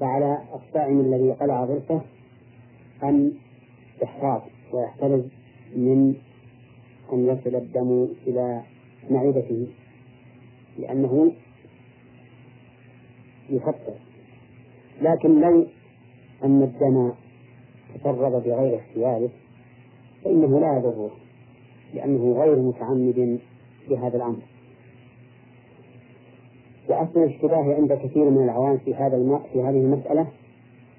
فعلى الصائم الذي قلع ضرسه أن يحتاط ويحترز من أن يصل الدم إلى معدته لأنه يفطر. لكن لو أن الدم تسرب بغير اختياره فإنه لا يضره لأنه غير متعمد بهذا الأمر. وأصل الاشتباه عند كثير من العوام في هذا الماء في هذه المسألة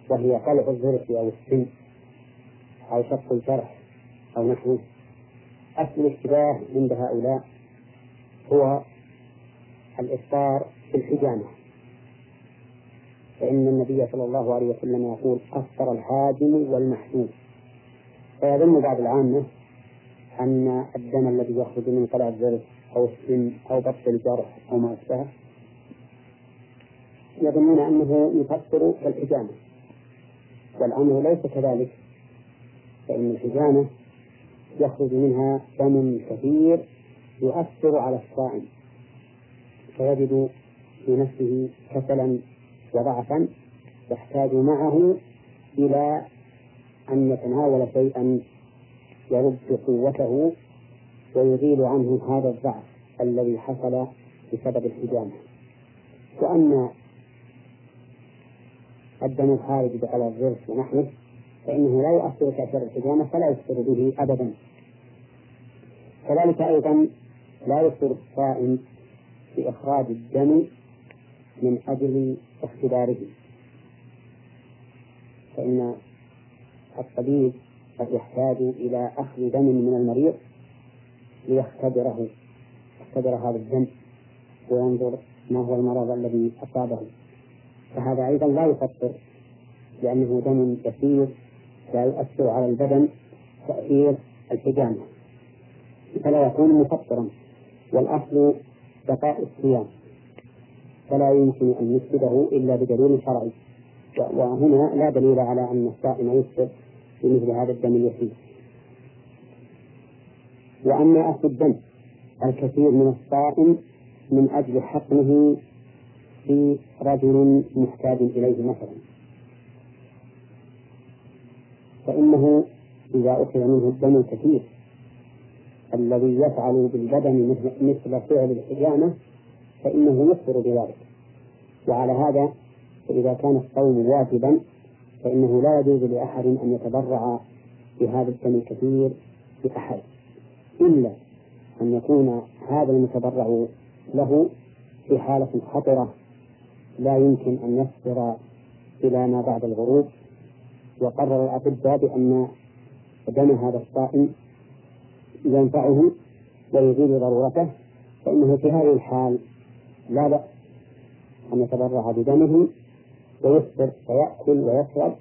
وهي قلع الزرق أو السن أو شق الجرح أو نحوه. أصل الاشتباه عند هؤلاء هو الإفطار في الحجامة. فإن النبي صلى الله عليه وسلم يقول أفطر الهاجم والمحجوم فيظن بعض العامة أن الدم الذي يخرج من قلع الزرق أو السن أو بطل الجرح أو ما أشبهه يظنون أنه يفطر كالحجامة. والأمر ليس كذلك فإن الحجامة يخرج منها دم كثير يؤثر على الصائم. فيجد في نفسه كسلا وضعفا يحتاج معه إلى أن يتناول شيئا يرد قوته ويزيل عنه هذا الضعف الذي حصل بسبب الحجامة. وأما الدم الخارج بقلع الضرس ونحوه فإنه لا يؤثر تأثير الحجامة فلا يفطر به أبدا. كذلك أيضا لا يفطر الصائم بإخراج الدم من أجل اختباره. فإن الطبيب قد يحتاج إلى أخذ دم من المريض ليختبره يختبر هذا الدم وينظر ما هو المرض الذي أصابه. فهذا أيضا لا يفطر لأنه دم كثير لا يؤثر على البدن تأثير الحجامة. فلا يكون مفطرا والأصل بقاء الصيام. فلا يمكن أن يفسده إلا بدليل شرعي وهنا لا دليل على أن الصائم يفسد بمثل هذا الدم اليسير. وأما أخذ الدم الكثير من الصائم من أجل حقنه في رجل محتاج إليه مثلا. فإنه إذا أخذ منه الدم الكثير الذي يفعل بالبدن مثل فعل الحجامة فإنه يكفر بذلك. وعلى هذا فإذا كان الصوم واجبا فإنه لا يجوز لأحد أن يتبرع بهذا الدم الكثير لأحد. إلا أن يكون هذا المتبرع له في حالة خطرة لا يمكن أن يصبر إلى ما بعد الغروب وقرر الأطباء بأن دم هذا الصائم ينفعه ويزيل ضرورته فإنه في هذه الحال لا بأس أن يتبرع بدمه ويفطر ويأكل ويشرب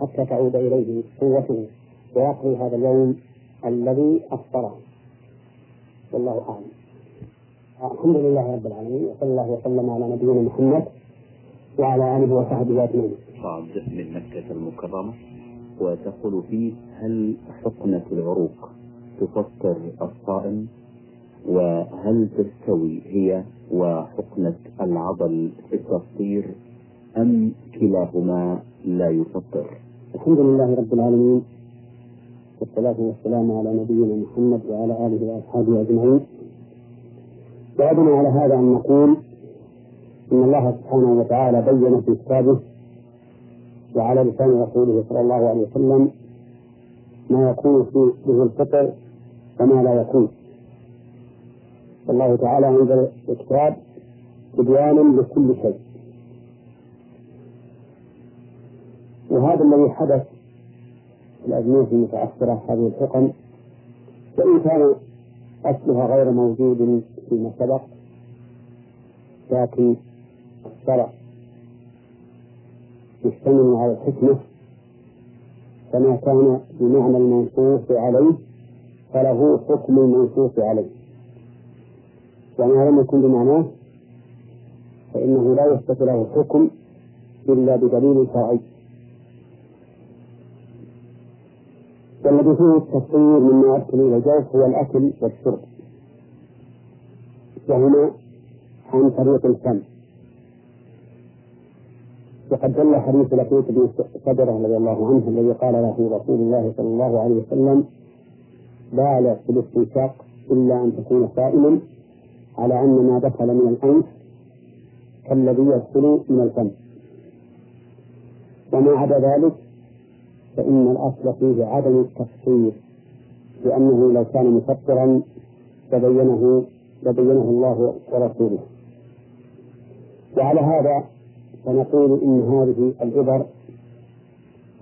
حتى تعود إليه قوته ويقضي هذا اليوم الذي أفطره. والله أعلم. الحمد لله رب العالمين وصلى الله وسلم على نبينا محمد وعلى آله وصحبه أجمعين. صعد من مكة المكرمة. وتقول فيه هل حقنة العروق تفطر الصائم؟ وهل تستوي هي وحقنة العضل في التفطير؟ أم كلاهما لا يفطر؟ الحمد لله رب العالمين. والصلاة والسلام على نبينا محمد وعلى آله وأصحابه أجمعين. بعدنا على هذا أن نقول إن الله سبحانه وتعالى بين في كتابه وعلى لسان رسوله صلى الله عليه وسلم ما يكون في به الفطر وما لا يكون. والله تعالى أنزل الكتاب تبيانا لكل شيء. وهذا الذي حدث في الأزمنة المتأخرة هذه الحقن وإن كان أصلها غير موجود فيما سبق لكن الشرع يشتمل على الحكمة. فما كان بمعنى المنصوص عليه فله حكم المنصوص عليه. وما لم يكن بمعناه فإنه لا يثبت له حكم إلا بدليل شرعي. والذي فيه التصوير مما يدخل إلى الجوف هو الأكل والشرب. وهما عن طريق الفم. وقد دل حديث لقيت بن صدرة رضي الله عنه الذي قال له رسول الله صلى الله عليه وسلم بالغ في الاستنشاق إلا أن تكون صائما على أن ما دخل من الأنف كالذي يدخل من الفم. وما عدا ذلك فإن الأصل فيه عدم التفصيل لأنه لو كان مفطرا لبينه لبينه الله ورسوله. وعلى هذا فنقول إن هذه الإبر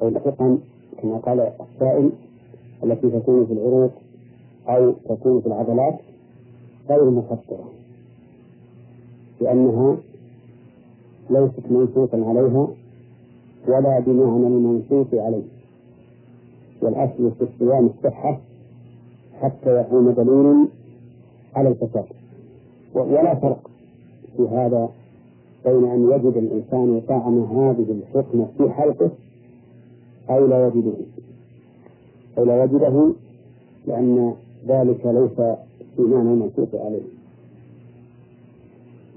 أو الحقن كما قال السائل التي تكون في العروق أو تكون في العضلات غير مفطرة لأنها ليست منصوصا عليها ولا بمعنى المنصوص عليه والأصل في الصيام الصحة حتى يقوم دليل على الفساد ولا فرق في هذا بين أن يجد الإنسان طعم هذه الحكمة في حلقه أو لا يجده. أو لا يجده لأن ذلك ليس في معنى المنصوص عليه.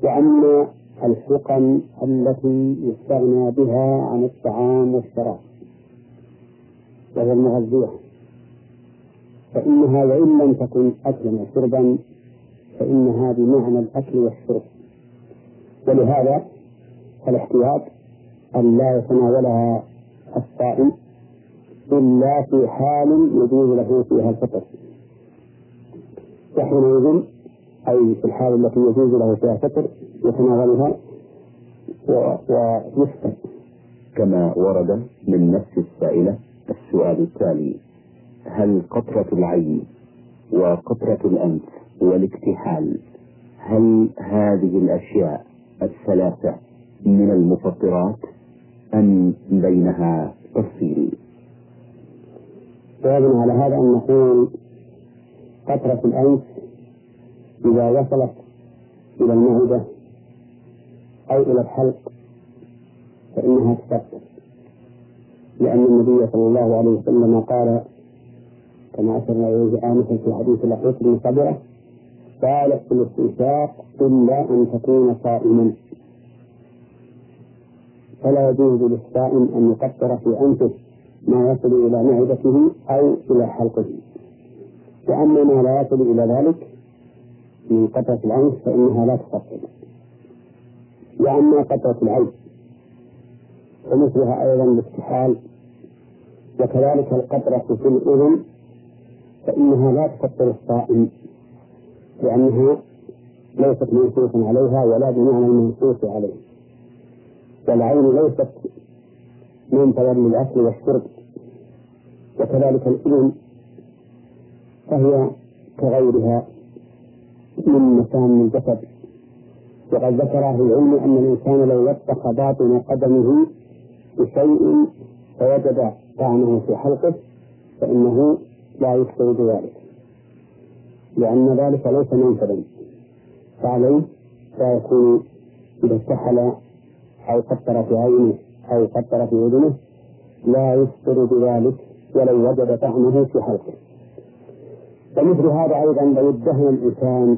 وأما الحقن التي يستغنى بها عن الطعام والشراب وهي المغذية فإنها وإن لم تكن أكلا وشربا فإنها بمعنى الأكل والشرب. ولهذا فالاحتياط أن لا يتناولها الصائم إلا في حال يجوز له فيها الفطر. وحينئذ أي في الحال التي يجوز له فيها الفطر يتناولها ويفطر. كما ورد من نفس السائلة السؤال التالي هل قطرة العين وقطرة الأنف والاكتحال هل هذه الأشياء الثلاثة من المفطرات أم بينها تفصيل؟ جوابنا على هذا أن نقول قطرة الأنف إذا وصلت إلى المعدة أو إلى الحلق فإنها تفطر لأن النبي صلى الله عليه وسلم قال كما أشرنا إليه آنفا في حديث الأخوة بن بالغ في الاستنشاق إلا أن تكون صائما. فلا يجوز للصائم أن يقطر في أنفه ما يصل إلى معدته أو إلى حلقه. وأما ما لا يصل إلى ذلك من قطرة الأنف فإنها لا تقطر وأما قطرة العين ومثلها أيضا الاكتحال وكذلك القطرة في الأذن فإنها لا تفطر الصائم. لأنها ليست منصوصا عليها ولا بمعنى المنصوص عليه والعين ليست منتظر للأكل والشرب وكذلك الأذن فهي كغيرها من مسام الجسد. وقد ذكر أهل العلم أن الإنسان لو لطخ باطن قدمه بشيء فوجد طعمه في حلقه فإنه لا يكثر بذلك. لأن ذلك ليس منفذا فعليه لا يكون إذا استحل أو قطر في عينه أو قطر في أذنه لا يفطر بذلك ولو وجد طعمه في حلقه. ومثل هذا أيضا لو ادهن الإنسان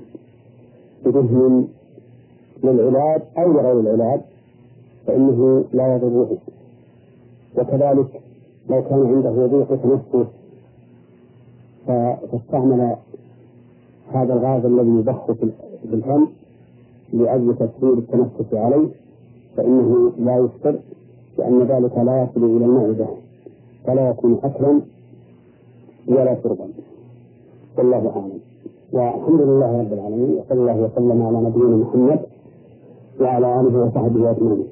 بدهن للعلاج أو لغير العلاج فإنه لا يضره وكذلك لو كان عنده ضيق تنفس فاستعمل هذا الغاز الذي يضخ في الفم لأجل تسهيل التنفس عليه فإنه لا يفطر لأن ذلك لا يصل إلى المعدة فلا يكون أكلا ولا شربا. والله أعلم. والحمد لله رب العالمين وصلى الله وسلم على نبينا محمد وعلى آله وصحبه أجمعين.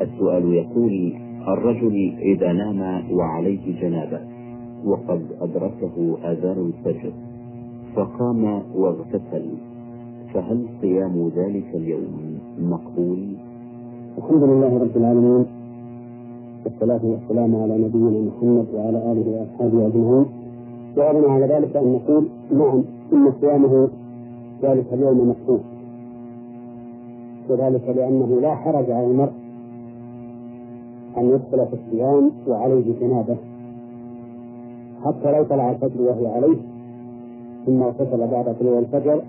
السؤال يقول الرجل إذا نام وعليه جنابة وقد أدركه أذان الفجر. فقام واغتسل. فهل صيام ذلك اليوم مقبول؟ الحمد لله رب العالمين والصلاة والسلام على نبينا محمد وعلى آله وأصحابه أجمعين. جوابنا على ذلك أن نقول نعم إن صيامه ذلك اليوم مقبول. وذلك لأنه لا حرج على المرء أن يدخل في الصيام وعليه جنابة حتى لو طلع الفجر وهي عليه. ثم اغتسل بعد طلوع الفجر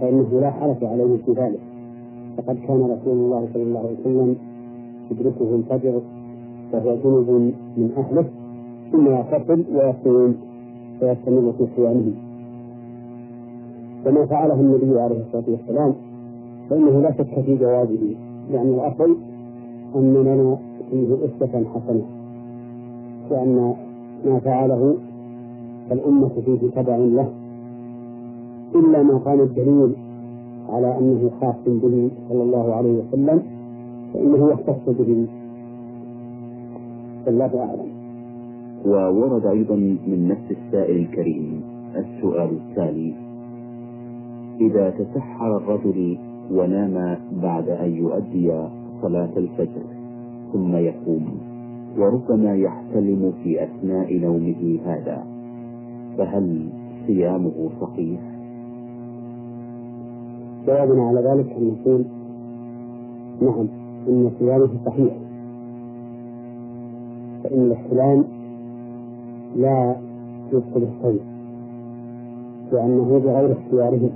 فإنه لا حرج عليه في ذلك. فقد كان رسول الله صلى الله عليه وسلم يدركه الفجر وهو جنوب من أهله ثم يعتقد ويصوم ويستمر في صيامه. وما فعله النبي عليه الصلاة والسلام فإنه لا شك في جوازه يعني الأصل أن لنا فيه أسوة حسنة وأن ما فعله الأمة فيه تبع له. إلا ما كان الدليل على أنه خاص به صلى الله عليه وسلم فإنه يختص به والله أعلم وورد أيضا من نفس السائل الكريم السؤال التالي إذا تسحر الرجل ونام بعد أن يؤدي صلاة الفجر ثم يقوم وربما يحتلم في أثناء نومه هذا فهل صيامه صحيح؟ جوابنا على ذلك أن نقول نعم إن صيامه صحيح. فإن الاحتلام لا يدخل الصوم لأنه بغير اختياره.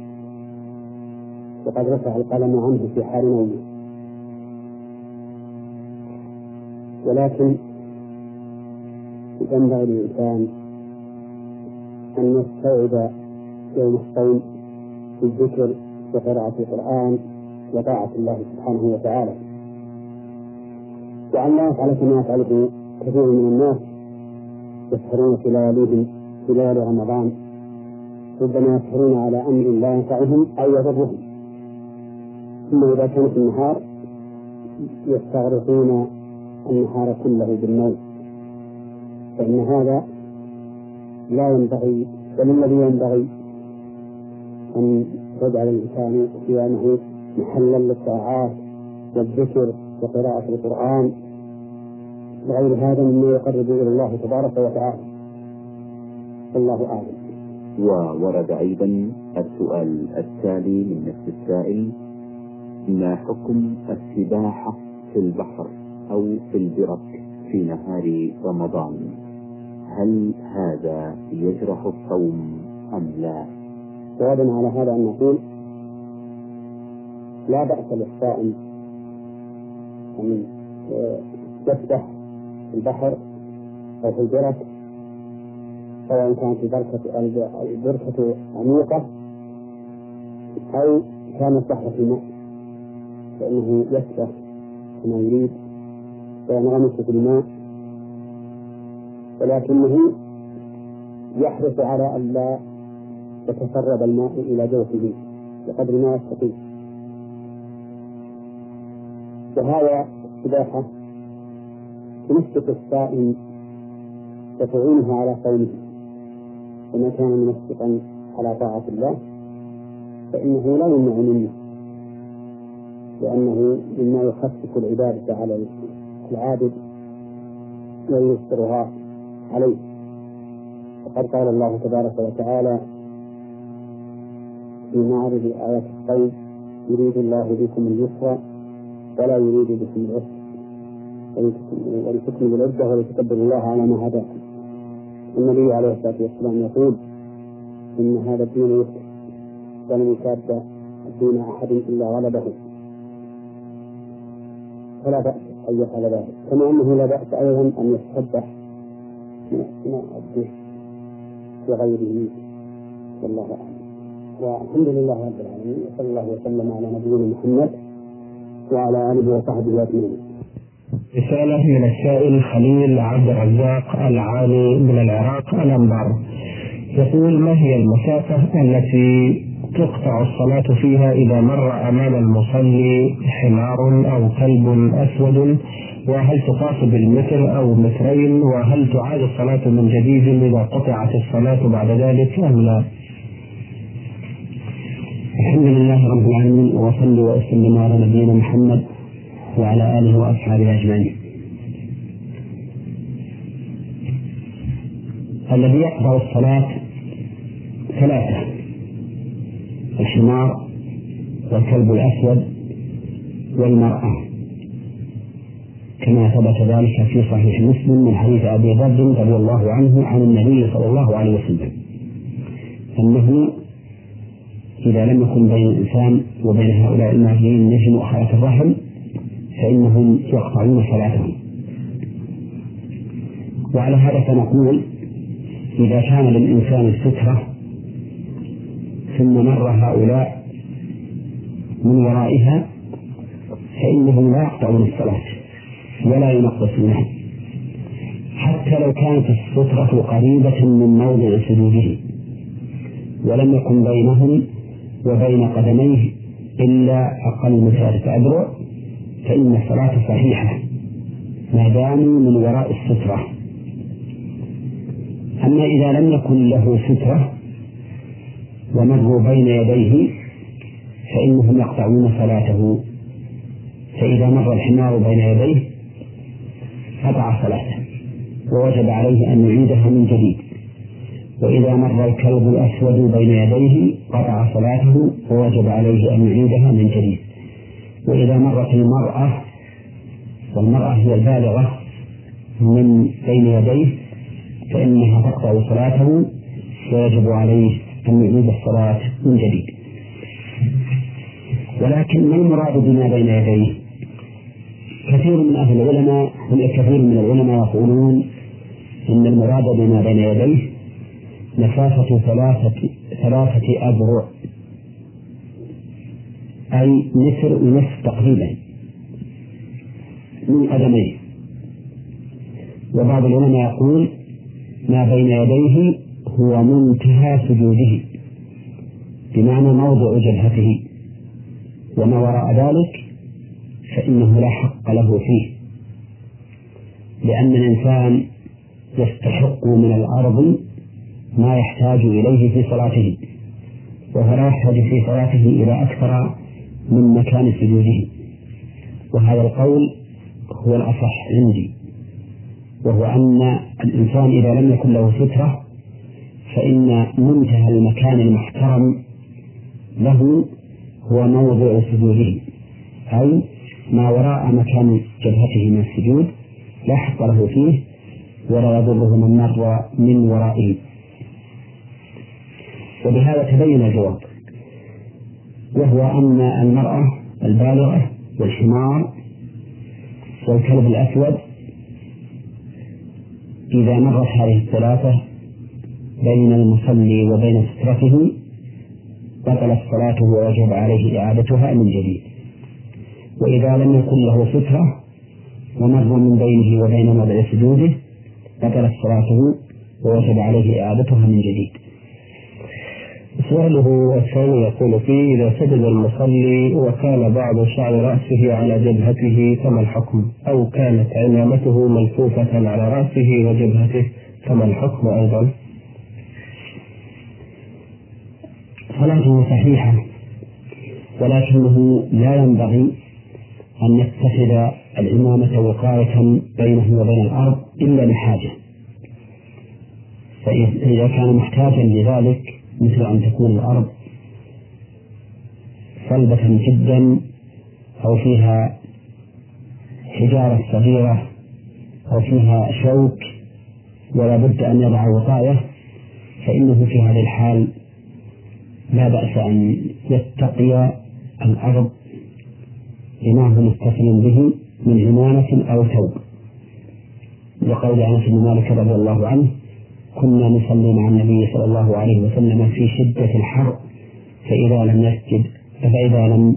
وقد رفع القلم عنه في حال نومه. ولكن ينبغي للإنسان أن يستوعب يوم الصوم بالذكر وقراءة القرآن وطاعة الله سبحانه وتعالى. وأن يفعل كما يفعله كثير من الناس يسهرون في ليالي رمضان. ربما يسهرون على أمر لا ينفعهم أو يضرهم. ثم إذا كان في النهار يستغرقون النهار كله بالنوم فإن هذا لا ينبغي بل الذي ينبغي أن يجعل الإنسان صيامه محلا للطاعات والذكر وقراءة القرآن. وغير هذا مما يقرب إلى الله تبارك وتعالى. والله أعلم. وورد أيضا السؤال التالي من نفس السائل ما حكم السباحة في البحر أو في البرك في نهار رمضان؟ هل هذا يجرح الصوم أم لا؟ جوابنا على هذا أن نقول لا بأس للصائم أن يسبح في البحر أو في البرك سواء كانت البركة البركة عميقة أو كانت في الماء فإنه يسبح كما يريد وينغمس في الماء ولكنه يحرص على أن لا يتسرب الماء إلى جوفه بقدر ما يستطيع. وهذا السباحة تنشط الصائم وتعينه على صومه. وما كان منشطا على طاعة الله فإنه لا يمنع منه لأنه مما يخفف العبادة على العابد وييسرها عليه. وقد قال الله تبارك وتعالى في معرض آيات الصيد يريد الله بكم اليسر ولا يريد بكم العسر. ولتكملوا العدة ولتكبروا الله على ما هداكم. النبي عليه الصلاة والسلام يقول إن هذا الدين يسر. ولم يشاد دون أحد إلا غلبه. فلا بأس أن يفعل ذلك. كما أنه لا بأس أيضا أن يتسبح من الدين وغيره والله أعلم. والحمد لله رب العالمين وصلى الله وسلم على نبينا محمد وعلى آله وصحبه أجمعين. رسالة من السائل خليل عبد الرزاق العالي من العراق الأنبار. يقول ما هي المسافة التي تقطع الصلاة فيها إذا مر أمام المصلي حمار أو كلب أسود؟ وهل تقاس بالمتر أو مترين؟ وهل تعاد الصلاة من جديد إذا قطعت الصلاة بعد ذلك أم لا؟ الحمد لله رب العالمين وصلي وسلم على نبينا محمد وعلى آله وأصحابه أجمعين. الذي يقطع الصلاة ثلاثة الحمار والكلب الأسود والمرأة. كما ثبت ذلك في صحيح مسلم من حديث أبي ذر رضي الله عنه عن النبي صلى الله عليه وسلم أنه إذا لم يكن بين الإنسان وبين هؤلاء الماهرين نجم مؤخرة الرحم فإنهم يقطعون صلاتهم. وعلى هذا فنقول إذا كان للإنسان سترة ثم مر هؤلاء من ورائها فإنهم لا يقطعون الصلاة ولا ينقصونها. حتى لو كانت السترة قريبة من موضع سجوده ولم يكن بينهم وبين قدميه إلا أقل من ثلاثة أذرع فإن الصلاة صحيحة ما داموا من وراء السترة. أما إذا لم يكن له سترة ومروا بين يديه فإنهم يقطعون صلاته. فإذا مر الحمار بين يديه قطع صلاته ووجب عليه أن يعيدها من جديد. وإذا مر الكلب الأسود بين يديه قطع صلاته ووجب عليه أن يعيدها من جديد وإذا مرت المرأة والمرأة هي البالغة من بين يديه فإنها تقطع صلاته ويجب عليه أن يعيد الصلاة من جديد ولكن ما المراد بما بين يديه؟ كثير من أهل العلماء كثير من العلماء يقولون إن المراد بما بين يديه مسافة ثلاثة ثلاثة أذرع أي متر ونصف تقريبا. من قدميه. وبعض العلماء يقول ما بين يديه هو منتهى سجوده. بمعنى موضع جبهته. وما وراء ذلك فإنه لا حق له فيه. لأن الإنسان يستحق من الأرض ما يحتاج إليه في صلاته وهو لا يحتاج في صلاته إلى أكثر من مكان سجوده وهذا القول هو الأصح عندي وهو أن الإنسان إذا لم يكن له سترة فإن منتهى المكان المحترم له هو موضع سجوده. أي ما وراء مكان جبهته من السجود لا حق له فيه ولا يضره من مر من ورائه. وبهذا تبين الجواب وهو أن المرأة البالغة والحمار والكلب الأسود إذا مرت هذه الثلاثة بين المصلي وبين سترته بطلت صلاته ووجب عليه إعادتها من جديد. وإذا لم يكن له سترة ومر من بينه وبين موضع سجوده بطلت صلاته ووجب عليه إعادتها من جديد. سؤاله الثاني يقول فيه إذا سجد المصلي وكان بعض شعر رأسه على جبهته فما الحكم؟ أو كانت عمامته ملفوفة على رأسه وجبهته فما الحكم أيضا؟ صلاته صحيحة ولكنه لا ينبغي أن يتخذ العمامة وقاية بينه وبين الأرض إلا لحاجة فإذا كان محتاجا لذلك مثل أن تكون الأرض صلبة جدا أو فيها حجارة صغيرة أو فيها شوك ولا بد أن يضع وقاية فإنه في هذه الحال لا بأس أن يتقي الأرض بما هو متصل به من عمامة أو ثوب. لقول أنس بن مالك رضي الله عنه كنا نصلي مع النبي صلى الله عليه وسلم في شدة الحر فإذا لم يسجد فإذا لم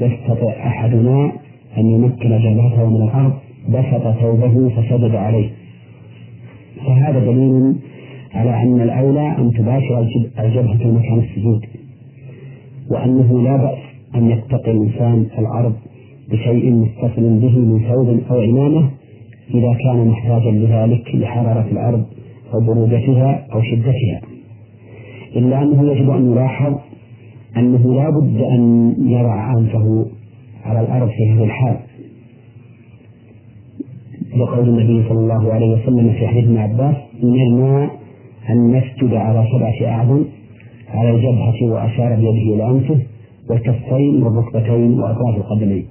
يستطع أحدنا أن يمكن جبهته من الأرض بسط ثوبه فسجد عليه. فهذا دليل على أن الأولى أن تباشر الجبهة مكان السجود وأنه لا بأس أن يتقي الإنسان الأرض بشيء متصل به من ثوب أو عمامة إذا كان محتاجا لذلك لحرارة الأرض. أو برودتها أو شدتها إلا أنه يجب أن يلاحظ أنه لا بد أن يضع أنفه على الأرض في هذه الحال لقول النبي صلى الله عليه وسلم في حديث ابن عباس نرنا أن نسجد على سبعة أعظم على الجبهة وأشار بيده إلى أنفه والكفين والركبتين وأطراف القدمين.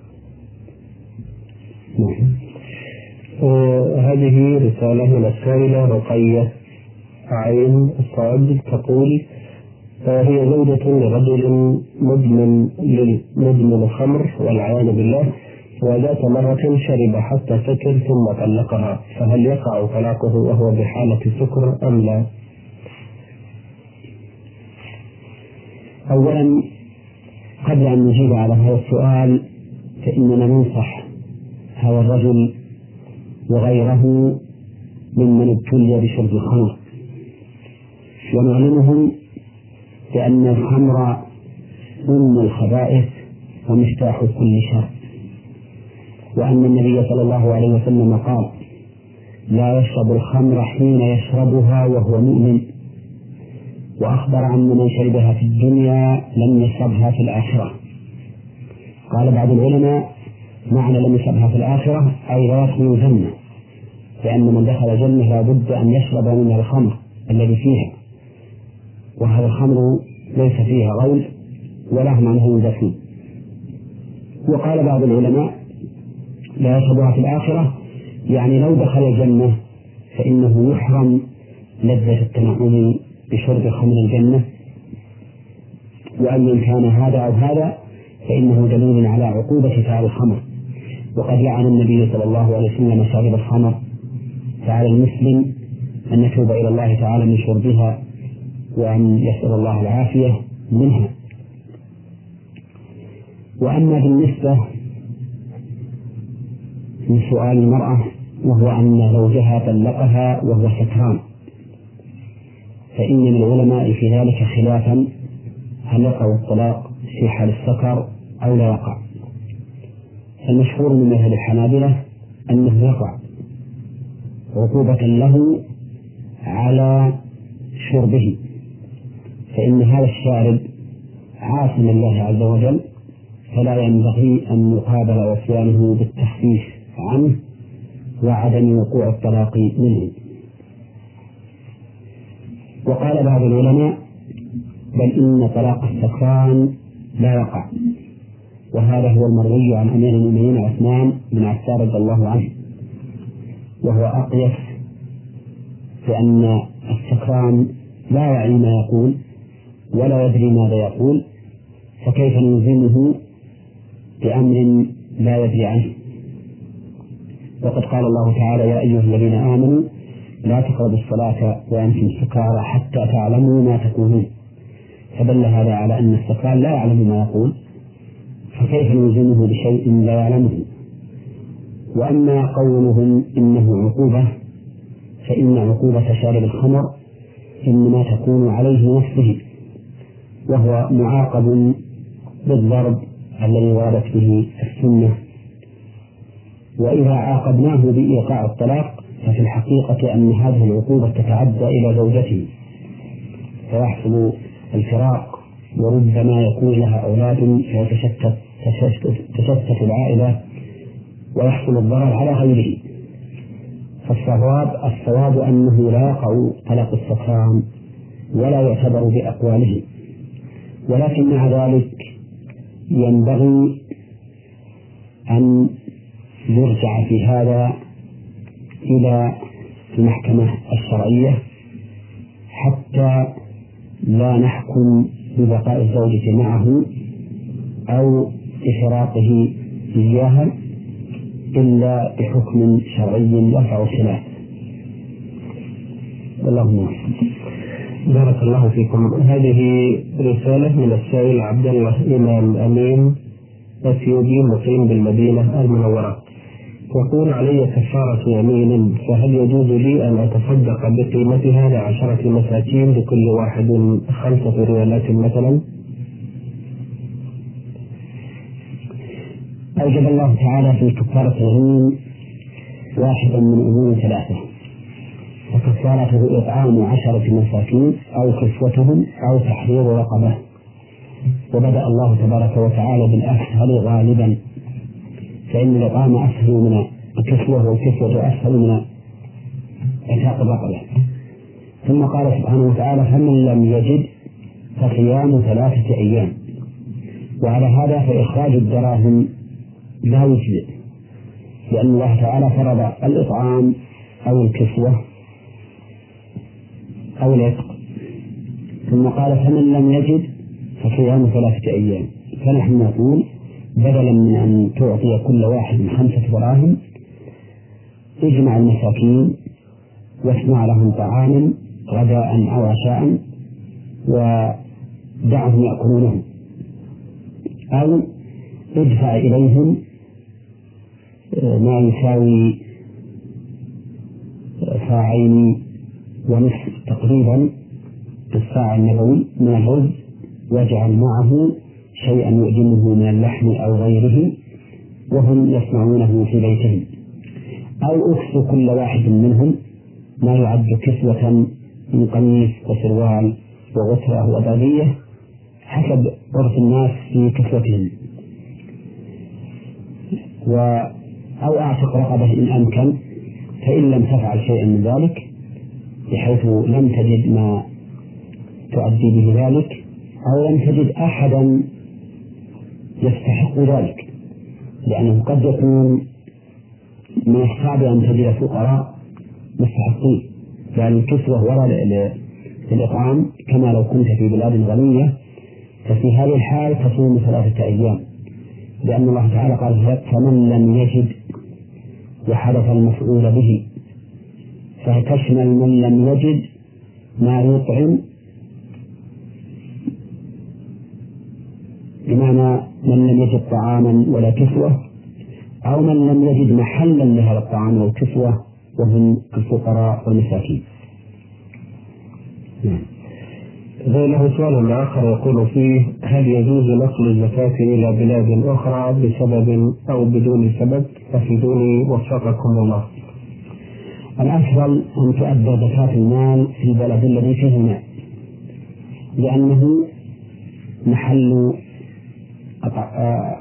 نعم. هذه رسالة من السائلة رقية عين صاد تقول هي زوجة لرجل مدمن مدمن الخمر والعياذ بالله وذات مرة شرب حتى سكر ثم طلقها فهل يقع طلاقه وهو بحالة سكر أم لا؟ أولا قبل أن نجيب على هذا السؤال فإننا ننصح هذا الرجل وغيره ممن ابتلي بشرب الخمر. ونعلمهم بأن الخمر أم الخبائث ومفتاح كل شر. وأن النبي صلى الله عليه وسلم قال لا يشرب الخمر حين يشربها وهو مؤمن. وأخبر أن من شربها في الدنيا لم يشربها في الآخرة. قال بعض العلماء معنى لم يشربها في الآخرة أي لا يدخل الجنة. لأن من دخل الجنة لا بد أن يشرب من الخمر الذي فيها. وهذا الخمر ليس فيها غول ولا هم عنه ينزفون وقال بعض العلماء لا يشربها في الآخرة يعني لو دخل الجنة فإنه يحرم لذة التنعم بشرب خمر الجنة. وأيا كان هذا أو هذا فإنه دليل على عقوبة فعل الخمر. وقد لعن النبي صلى الله عليه وسلم شارب الخمر فعلى المسلم أن يتوب إلى الله تعالى من شربها وأن يسأل الله العافية منها. وأما بالنسبة من سؤال المرأة وهو أن زوجها طلقها وهو سكران فإن للعلماء في ذلك خلافا هل يقع الطلاق في حال السكر أو لا يقع؟ المشهور من مذهب الحنابلة أنه يقع. عقوبة له على شربه. فإن هذا الشارب عاصم لله عز وجل فلا ينبغي أن يقابل عصيانه بالتخفيف عنه وعدم وقوع الطلاق منه. وقال بعض العلماء بل إن طلاق السكران لا يقع. وهذا هو المروي عن أمير المؤمنين عثمان بن عفان رضي الله عنه. وهو أقيس بأن السكران لا يعي ما يقول ولا يدري ماذا يقول فكيف نلزمه بأمر لا يدري عنه؟ وقد قال الله تعالى يا أيها الذين آمنوا لا تقربوا الصلاة وأنتم سكارى حتى تعلموا ما تقولون. فدل هذا على أن السكران لا يعلم ما يقول فكيف نلزمه بشيء لا يعلمه؟ وأما قولهم إنه عقوبة فإن عقوبة شارب الخمر إنما تكون عليه نفسه وهو معاقب بالضرب الذي وردت به السنة. وإذا عاقبناه بإيقاع الطلاق ففي الحقيقة أن هذه العقوبة تتعدى إلى زوجته. فيحصل الفراق وربما يكون لها أولاد فيتشتت تشتت العائلة ويحصل الضرر على غيره. فالصواب الصواب أنه لا يقع طلاق السكران ولا يعتبر بأقواله. ولكن مع ذلك ينبغي أن يرجع في هذا إلى المحكمة الشرعية حتى لا نحكم ببقاء الزوجة معه أو بفراقه إياها. إلا بحكم شرعي يرفع الخلاف. اللهم بارك الله فيكم. هذه رسالة من السائل عبد الله إمام أمين أثيوبي مقيم بالمدينة المنورة. يقول علي كفارة يمين فهل يجوز لي أن أتصدق بقيمتها لعشرة مساكين لكل واحد خمسة ريالات مثلا؟ أوجب الله تعالى في كفارة اليمين واحدا من أمور ثلاثة. وكفارته إطعام عشرة مساكين أو كسوتهم أو تحرير رقبة. وبدأ الله تبارك وتعالى بالأسهل غالبا. فإن الإطعام أسهل من الكسوة والكسوة أسهل من إعتاق الرقبة. ثم قال سبحانه وتعالى فمن لم يجد فصيام ثلاثة أيام. وعلى هذا فإخراج الدراهم لا يجزئ لأن الله تعالى فرض الإطعام أو الكسوة أو العتق. ثم قال فمن لم يجد فصيام ثلاثة أيام. فنحن نقول بدلا من أن تعطي كل واحد خمسة دراهم اجمع المساكين واصنع لهم طعاما غداء أو عشاء ودعهم يأكلونه أو ادفع إليهم ما يساوي ساعين ونصف تقريبا الساعة النبوي من الرز واجعل معه شيئا يؤدمه من اللحم أو غيره وهم يصنعونه في بيتهم. أو أكسو كل واحد منهم ما يعد كسوة من قميص وسروال وغترة وضرية حسب عرف الناس في كسوتهم. و أو أعتق رقبة إن أمكن فإن لم تفعل شيئا من ذلك بحيث لم تجد ما تؤدي به ذلك أو لم تجد أحدا يستحق ذلك لأنه قد يكون من الصعب أن تجد فقراء مستحقين. لأن الكسوة ولا للإطعام كما لو كنت في بلاد غنية ففي هذه الحال تصوم ثلاثة أيام. لأن الله تعالى قال فمن لم يجد وحدث المفعول به فتشمل من لم يجد ما يطعم بمعنى من لم يجد طعاما ولا كسوة أو من لم يجد محلا لهذا الطعام والكسوة وهم الفقراء والمساكين. نعم. له سؤال آخر يقول فيه هل يجوز نقل الزكاة إلى بلاد أخرى بسبب أو بدون سبب؟ أفيدوني وفقكم الله. الأفضل أن تؤدى زكاة المال في البلد الذي فيه المال لأنه محل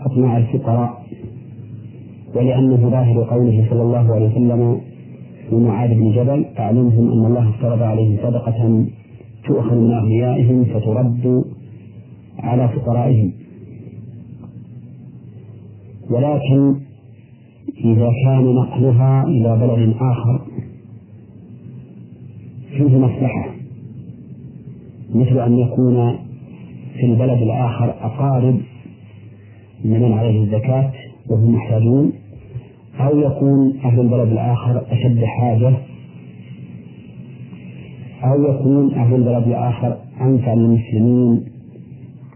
أطماع الفقراء ولأنه ظاهر قوله صلى الله عليه وسلم لمعاذ بن جبل أعلمهم أن الله افترض عليهم صدقة تؤخذ من أغنيائهم فترد على فقرائهم ولكن إذا كان نقلها إلى بلد آخر فيه مصلحة مثل أن يكون في البلد الآخر أقارب من عليه الزكاة وهم محتاجون أو يكون أهل البلد الآخر أشد حاجة أو يكون أهل البلد الآخر أنفع للمسلمين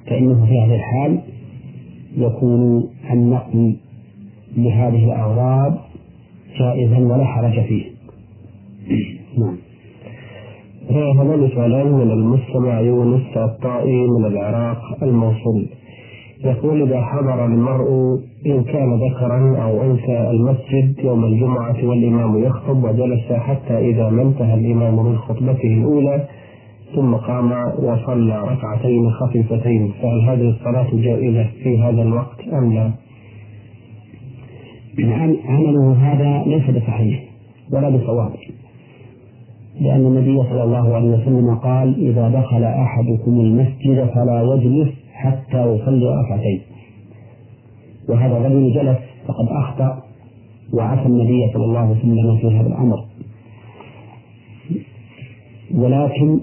فإنه في هذه الحال يكون النقل لهذه الأغراض جائزا ولا حرج فيه. نعم. هذان سؤالان من المستمع يونس الطائي من العراق الموصول. يقول إذا حضر المرء إن كان ذكرا أو أنثى المسجد يوم الجمعة والإمام يخطب وجلس حتى إذا ما انتهى الإمام من خطبته الأولى ثم قام وصلى ركعتين خفيفتين فهل هذه الصلاة جائزة في هذا الوقت أم لا؟ عمله هذا ليس بصحيح ولا بصواب. لأن النبي صلى الله عليه وسلم قال إذا دخل أحدكم المسجد فلا يجلس حتى يصلي ركعتين. وهذا الرجل جلس فقد أخطأ وعصى النبي صلى الله عليه وسلم في هذا الأمر. ولكن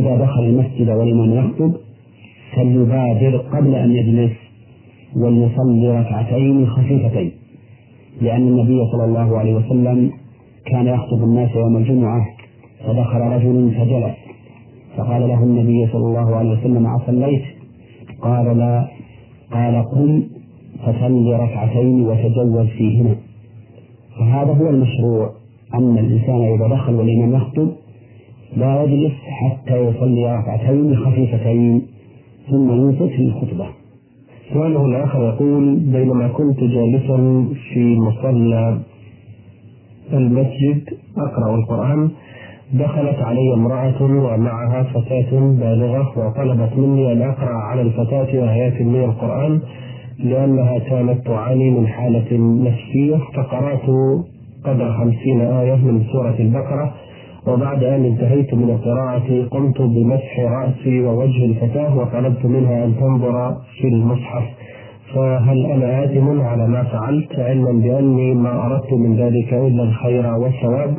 إذا دخل المسجد والإمام يخطب فليبادر قبل أن يجلس وليصلي ركعتين خفيفتين. لأن النبي صلى الله عليه وسلم كان يخطب الناس يوم الجمعة فدخل رجل فجلس. فقال له النبي صلى الله عليه وسلم أصليت قال لا قال قم فصل ركعتين وتجوز فيهما فهذا هو المشروع. أن الإنسان إذا دخل والإمام يخطب لا يجلس حتى يصلي ركعتين خفيفتين ثم ينصت في الخطبة. سؤاله الآخر يقول بينما كنت جالسا في مصلى المسجد أقرأ القرآن دخلت علي امرأة ومعها فتاة بالغة وطلبت مني أن أقرأ على الفتاة آيات من القرآن لأنها كانت تعاني من حالة نفسية فقرأت قدر خمسين آية من سورة البقرة وبعد أن انتهيت من القراءة قمت بمسح رأسي ووجه الفتاة وطلبت منها أن تنظر في المصحف. فهل أنا آثم على ما فعلت علما بأني ما أردت من ذلك إلا الخير والثواب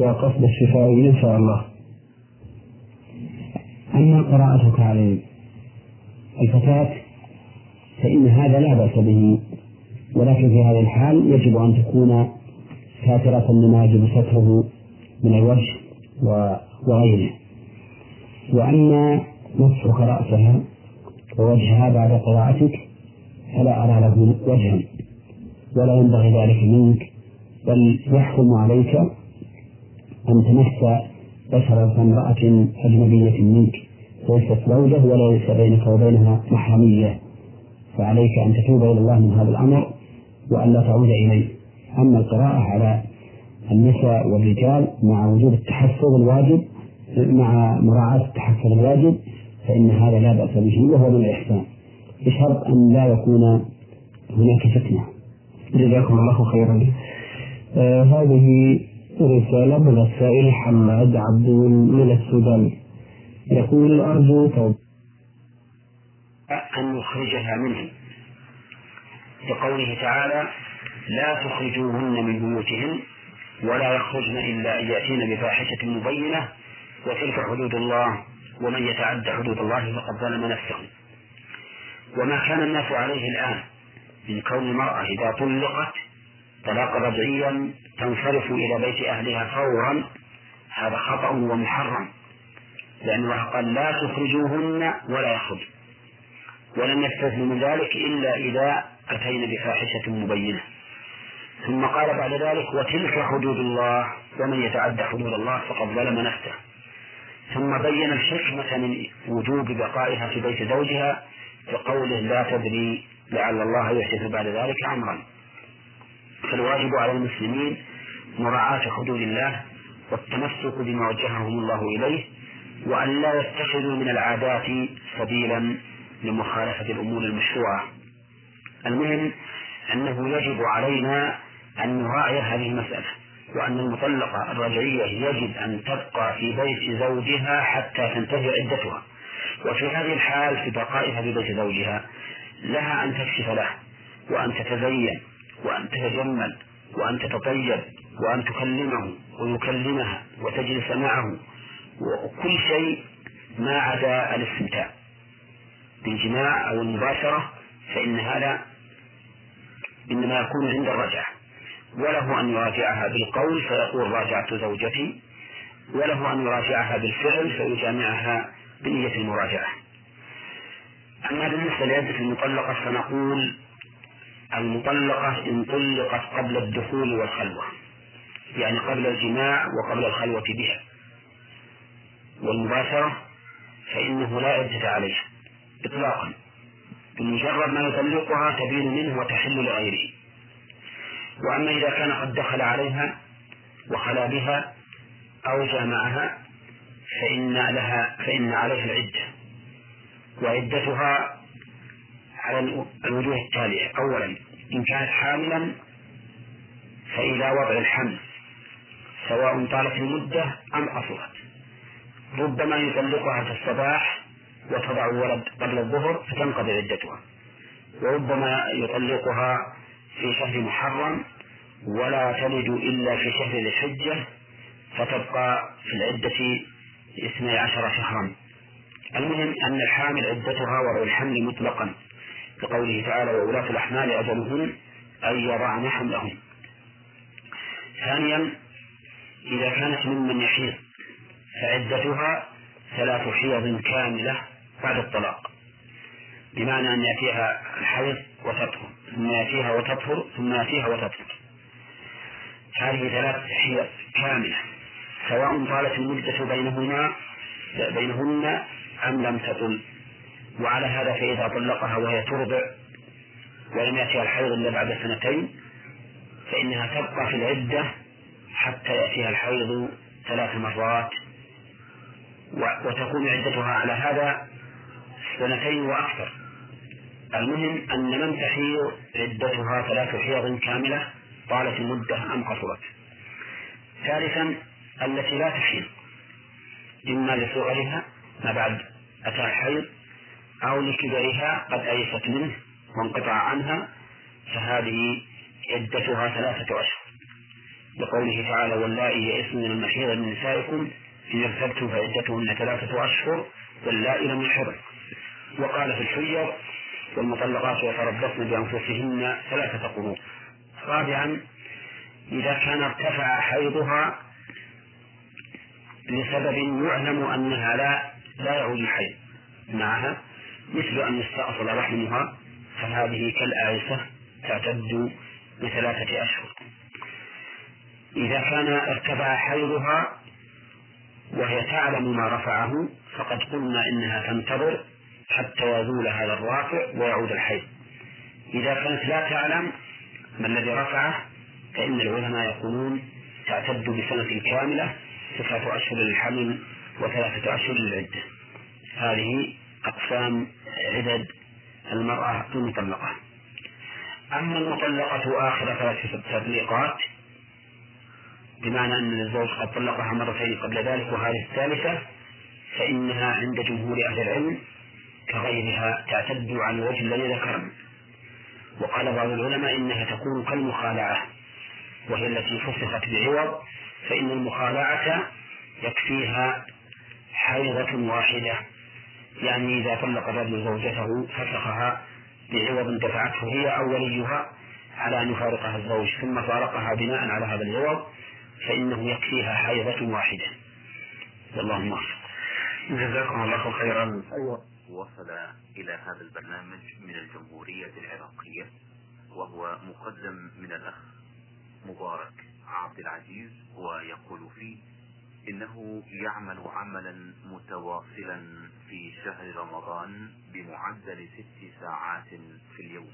وقصد الشفاء إن شاء الله؟ أما قراءتك على الفتاة فإن هذا لا بأس به ولكن في هذه الحال يجب أن تكون ساترة لما يجب ستره. من الوجه وغيره. وأما مسحك رأسها ووجهها بعد قراءتك فلا أرى له وجها ولا ينبغي ذلك منك بل يحكم عليك أن تمس بشرة امرأة أجنبية منك ليست زوجة ولا ليس بينك وبينها محرمية. فعليك أن تتوب إلى الله من هذا الأمر وأن لا تعود إليه. أما القراءة على النساء والرجال مع وجود التحفظ الواجب مع مراعاة التحفظ الواجب فإن هذا لا بأس به وهو من الإحسان. بشرط أن لا يكون هناك فتنة. جزاكم الله خيرا. آه هذه رسالة من السائل حماد عبدول من السودان. يقول أرجو توبة أن يخرجها منه. لقوله تعالى لا تخرجوهن من بيوتهن ولا يخرجن إلا أن يأتين بفاحشة مبينة وتلك حدود الله ومن يتعد حدود الله فقد ظلم نفسه. وما كان الناس عليه الآن من كون المرأة إذا طلقت طلاقا رجعيا تنصرف إلى بيت أهلها فورا هذا خطأ ومحرم لأن الله قال لا تخرجوهن ولا يخرج. ولم يستثن من ذلك إلا إذا أتينا بفاحشة مبينة. ثم قال بعد ذلك وتلك حدود الله ومن يتعدى حدود الله فقد ظلم نفسه. ثم بين الحكمة من وجوب بقائها في بيت زوجها بقوله لا تدري لعل الله يحدث بعد ذلك أمرا. فالواجب على المسلمين مراعاة حدود الله والتمسك بما وجههم الله إليه وأن لا يتخذوا من العادات سبيلا لمخالفة الأمور المشروعة. المهم أنه يجب علينا أن نراعي هذه المسألة وأن المطلقة الرجعية يجب أن تبقى في بيت زوجها حتى تنتهي عدتها. وفي هذه الحال في بقائها في بيت زوجها لها أن تكشف له وأن تتزين وأن تتجمل وأن تتطيب وأن تكلمه ويكلمها وتجلس معه. وكل شيء ما عدا الاستمتاع. بالجماع أو المباشرة فإن هذا إنما يكون عند الرجعة. وله أن يراجعها بالقول فيقول راجعت زوجتي وله أن يراجعها بالفعل فيجامعها بنية المراجعة. أما بالنسبة لعدة المطلقة فنقول المطلقة إن طلقت قبل الدخول والخلوة يعني قبل الجماع وقبل الخلوة بها. والمباشرة فإنه لا عدة عليها إطلاقا بمجرد ما يطلقها تبين منه وتحل لغيره. وأما إذا كان قد دخل عليها وخلا بها أو جامعها فإن لها فإن عليها العدة. وعدتها على الوجوه التالية. أولا إن كانت حاملا فإلى وضع الحمل سواء طالت المدة أم قصرت ربما يطلقها في الصباح وتضع الولد قبل الظهر فتنقضي عدتها. وربما يطلقها في شهر محرم ولا تلد إلا في شهر الحجة فتبقى في العدة اثني عشر شهرا. المهم أن الحامل عدتها وضع الحمل مطلقا لقوله تعالى وولاة الأحمال أجلهن أن يضعن حملهن. ثانيا إذا كانت ممن يحيض فعدتها ثلاث حيض كاملة بعد الطلاق. بمعنى أن يأتيها الحيض وتطهر ثم يأتيها وتطهر ثم يأتيها وتطهر. هذه ثلاث حيض كاملة سواء طالت المدة بينهما بينهن أم لم تطل. وعلى هذا فإذا طلقها وهي ترضع ولم يأتيها الحيض إلا بعد سنتين فإنها تبقى في العدة حتى يأتيها الحيض ثلاث مرات. وتكون عدتها على هذا سنتين وأكثر. المهم أن من تحيض عدتها ثلاث حيض كاملة طالت المدة أم قصرت. ثالثا التي لا تحيض. إما لصغرها ما بعد أتى الحيض أو لكبرها قد أيست منه وانقطع عنها فهذه عدتها ثلاثة أشهر. لقوله تعالى واللائي يئسن من المحيض من نسائكم إن ارتبتم فعدتهن ثلاثة أشهر واللائي لم يحضن. وقال في الحجر والمطلقات يتربصن بأنفسهن ثلاثة قروء رابعا إذا كان ارتفع حيضها لسبب يعلم أنها لا لا يعود الحيض. معها مثل أن يستأصل رحمها فهذه كالآيسة تعتد بثلاثة أشهر. إذا كان ارتفع حيضها وهي تعلم ما رفعه فقد قلنا إنها تنتظر حتى يزول هذا الرافع ويعود الحيض. إذا كانت لا تعلم ما الذي رفعه فإن العلماء يقولون تعتد بسنة كاملة ستة أشهر للحمل وثلاثة أشهر للعدة. هذه أقسام عدد المرأة المطلقة. أما المطلقة آخر ثلاث تطليقات بمعنى أن الزوج قد طلقها مرتين قبل ذلك وهذه الثالثة فإنها عند جمهور أهل العلم كغيرها تعتد على الوجه الذي ذكرنا وقال بعض العلماء إنها تكون كالمخالعة وهي التي فسخت بعوض فإن المخالعة يكفيها حيضة واحدة. يعني إذا طلق الرجل زوجته فسخها بعوض دفعته هي أو وليها على أن يفارقها الزوج ثم فارقها بناء على هذا العوض فإنه يكفيها حيضة واحدة. والله موفق. جزاكم الله خيرا. أيوة. وصل إلى هذا البرنامج من الجمهورية العراقية وهو مقدم من الأخ مبارك عبد العزيز ويقول فيه إنه يعمل عملا متواصلا في شهر رمضان بمعدل ست ساعات في اليوم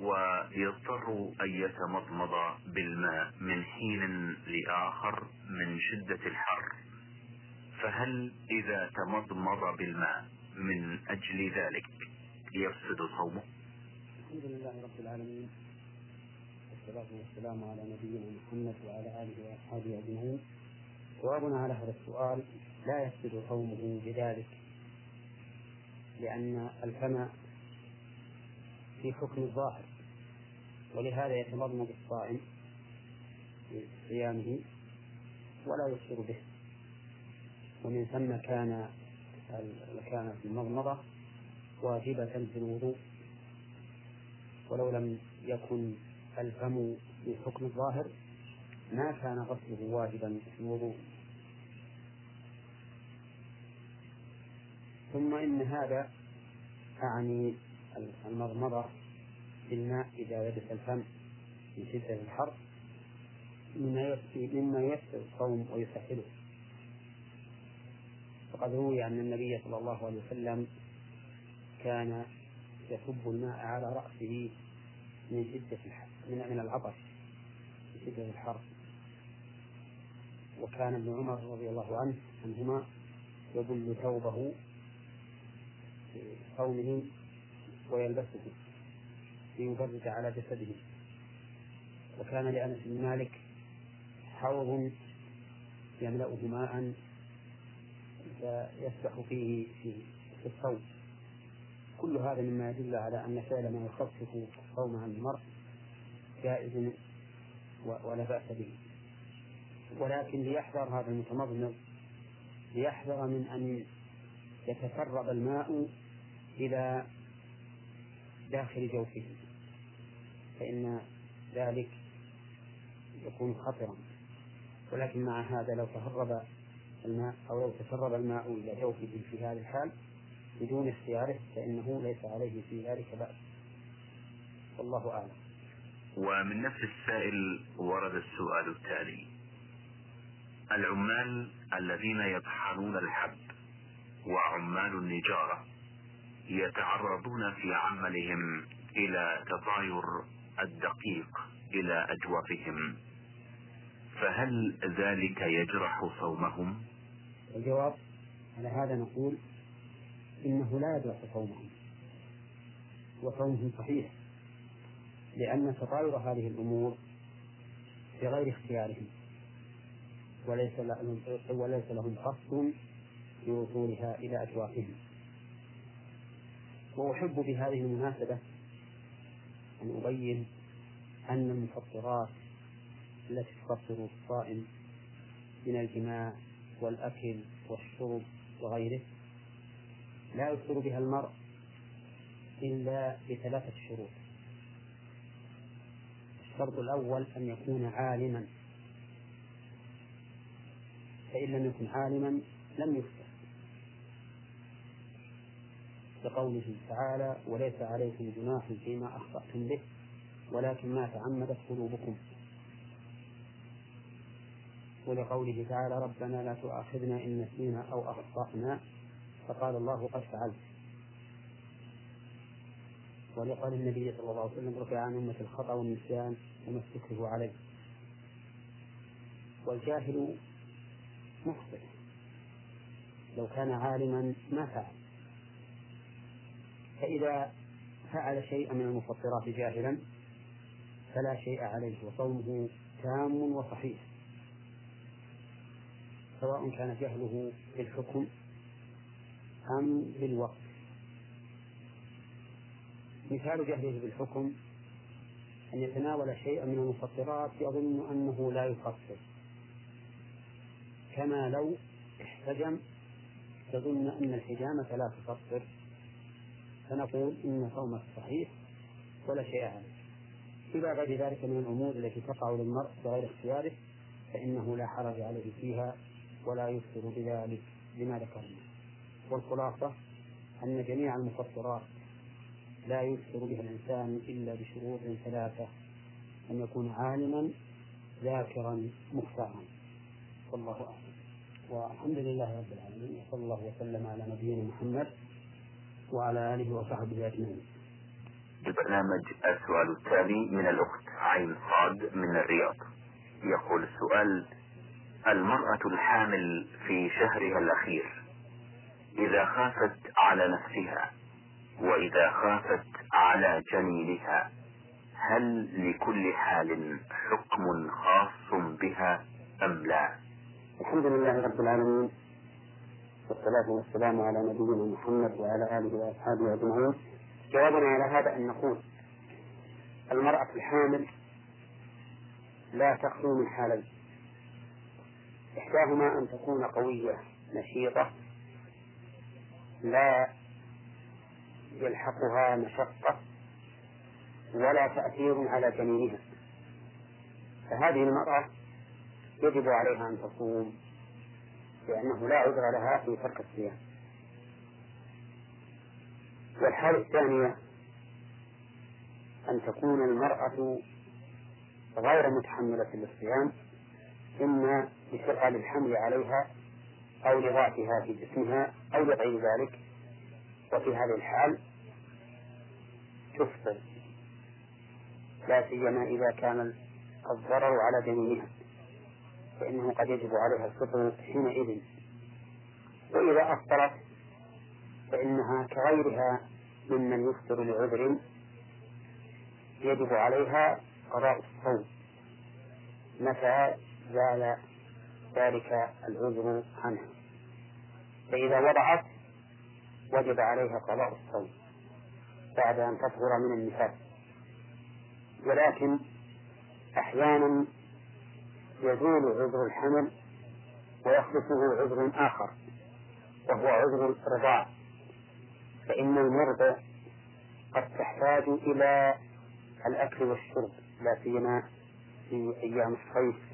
ويضطر أن يتمضمض بالماء من حين لآخر من شدة الحر. فهل إذا تمضمض بالماء من أجل ذلك يفسد صومه الحمد لله رب العالمين. والصلاة والسلام على نبينا محمد وعلى آله وأصحابه أجمعين. جوابنا على هذا السؤال لا يفسد صومه بذلك لأن الفم في حكم الظاهر ولهذا يتمضمض الصائم في صيامه ولا يفطر به. ومن ثم كان كانت المضمضة واجبة في الوضوء ولو لم يكن الفم في حكم الظاهر ما كان غسله واجبا في الوضوء. ثم إن هذا أعني المضمضة بالماء إذا يبس الفم من شدة الحر مما يسر الصوم ويسهله. وقد روي أن النبي صلى الله عليه وسلم كان يصب الماء على رأسه من شدة من من العطش من شدة الحر. وكان ابن عمر رضي الله عنه عنهما يبل ثوبه في ويلبسه ليفرج على جسده. وكان لأنس بن مالك حوض يملأه ماء فيسبح فيه في الصوم. كل هذا مما يدل على أن فعل ما يخفف الصوم عن المرء جائز ولا بأس به. ولكن ليحذر هذا المتمضمض ليحذر من أن يتسرب الماء إلى داخل جوفه. فإن ذلك يكون خطرا. ولكن مع هذا لو تهرب الماء أو لو تسرب الماء إلى جوفه في هذه الحال بدون اختياره فإنه ليس عليه في ذلك بأس. والله أعلم. ومن نفس السائل ورد السؤال التالي. العمال الذين يطحنون الحب وعمال النجارة يتعرضون في عملهم إلى تطاير الدقيق إلى أجوافهم فهل ذلك يجرح صومهم؟ الجواب على هذا نقول إنه لا يجرح صومهم وصومهم صحيح لأن تطاير هذه الأمور بغير اختيارهم. وليس لهم وليس لهم قصد في وصولها إلى أجوافهم وأحب بهذه المناسبة أن أبين أن المفطرات التي تفطر الصائم من الجماع والأكل والشرب وغيره. لا يفطر بها المرء إلا بثلاثة شروط. الشرط الأول أن يكون عالما. فإن لم يكن عالما لم يفتح. لقوله تعالى وليس عليكم جناح فيما أخطأتم به ولكن ما تعمدت قلوبكم ولقوله تعالى ربنا لا تؤاخذنا إن نسينا أو أخطأنا. فقال الله قد فعلت. ولقول النبي صلى الله عليه وسلم رفع عن أمة الخطأ والنسيان وما استكره عليه والجاهل مخطئ. لو كان عالما ما فعل. فإذا فعل شيئا من المفطرات جاهلا فلا شيء عليه وصومه تام وصحيح. سواء كان جهله بالحكم أم بالوقت. مثال جهله بالحكم أن يتناول شيئا من المفطرات يظن أنه لا يفطر كما لو احتجم يظن أن الحجامة لا تفطر فنقول إن صومك صحيح ولا شيء عليه. إلى غير ذلك من الأمور التي تقع للمرء بغير اختياره فإنه لا حرج عليه فيها ولا يفطر بذلك لما ذكرنا والخلاصة أن جميع المفطرات لا يفطر بها الإنسان إلا بشروط ثلاثة. أن يكون عالما ذاكرا مختارا. والله أعلم. والحمد لله رب العالمين وصلى الله وسلم على نبينا محمد وعلى آله وصحبه أجمعين. البرنامج السؤال التالي من الأخت عين صاد من الرياض. يقول السؤال المرأة الحامل في شهرها الأخير. إذا خافت على نفسها وإذا خافت على جنينها هل لكل حال حكم خاص بها أم لا؟ الحمد لله رب العالمين والصلاة والسلام على نبينا محمد وعلى آله وأصحابه أجمعين. جوابنا على هذا أن نقول المرأة الحامل لا تخلو من حالين إحداهما أن تكون قوية نشيطة لا يلحقها مشقة ولا تأثير على جنينها. فهذه المرأة يجب عليها أن تصوم لأنه لا عذر لها في ترك الصيام. والحالة الثانية أن تكون المرأة غير متحملة للصيام إما لثقل الحمل عليها أو لضعفها في جسمها أو لغير ذلك. وفي هذه الحال تفطر لا سيما إذا كان الضرر على جنينها فإنه قد يجب عليها الفطر حينئذ. وإذا أفطرت فإنها كغيرها ممن يفطر لعذر يجب عليها قضاء الصوم متى زال ذلك العذر عنها. فإذا وضعت وجب عليها قضاء الصوم بعد أن تطهر من النفاس. ولكن أحيانا يزول عذر الحمل ويخلفه عذر آخر وهو عذر الرضاع فإن المرضع قد تحتاج إلى الأكل والشرب لا سيما في أيام الصيف.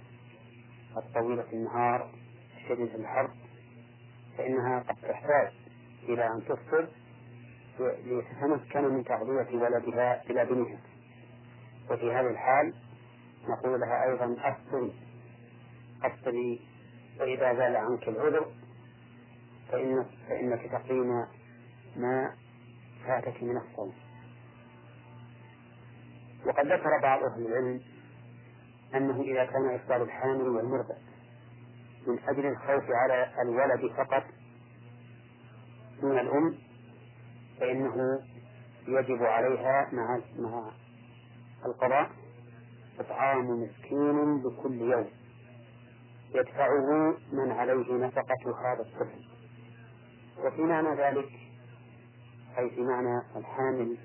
الطويلة النهار الشديد الحر فإنها قد تحتاج إلى أن تفطر لتتمكن من تغذية ولدها إلى بنيها وفي هذه الحال نقول لها أيضا أفطري أفطري وإذا زال عنك العذر فإن فإنك تقيم ما فاتك من الصوم. وقد ذكر بعض أهل العلم أنه إذا كان إفطار الحامل والمرضع من أجل الخوف على الولد فقط من الأم فإنه يجب عليها مع مع القضاء إطعام مسكين بكل يوم. يدفعه من عليه نفقة هذا الطفل. وفي معنى ذلك أي في معنى الحامل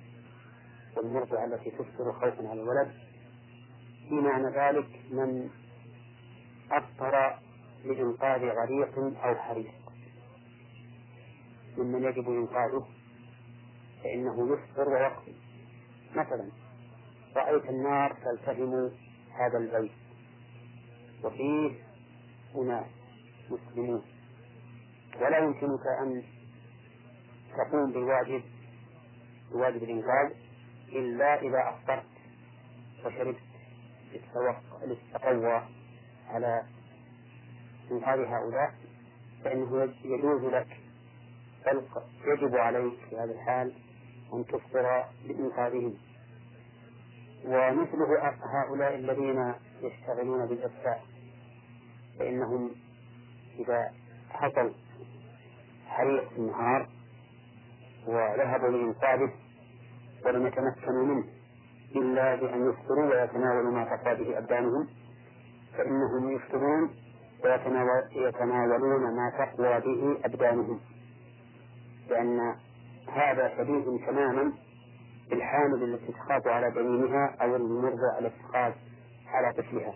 والمرضع التي تفطر خوفا على الولد في معنى ذلك من أفطر لإنقاذ غريق أو حريق. ممن يجب إنقاذه فإنه يفطر ويقضي. مثلا رأيت النار تلتهم هذا البيت وفيه أناس مسلمون. ولا يمكنك أن تقوم بالواجب بواجب الإنقاذ إلا إذا أفطرت وشربت. للتقوى على إنقاذ هؤلاء فإنه يجوز لك بل يجب عليك في هذا الحال أن تفطر بإنقاذهم ومثله هؤلاء الذين يشتغلون بالإفتاء فإنهم إذا حصل حريق في النهار وذهبوا لإنقاذه ولم يتمكنوا منه إلا بأن يفطروا ويتناولوا ما تقوى به أبدانهم فإنهم يفطرون ويتناولون ما تقوى به أبدانهم. لأن هذا شبيه تماما بالحامل التي تخاف على جنينها أو المرضى التي تخاف على طفلها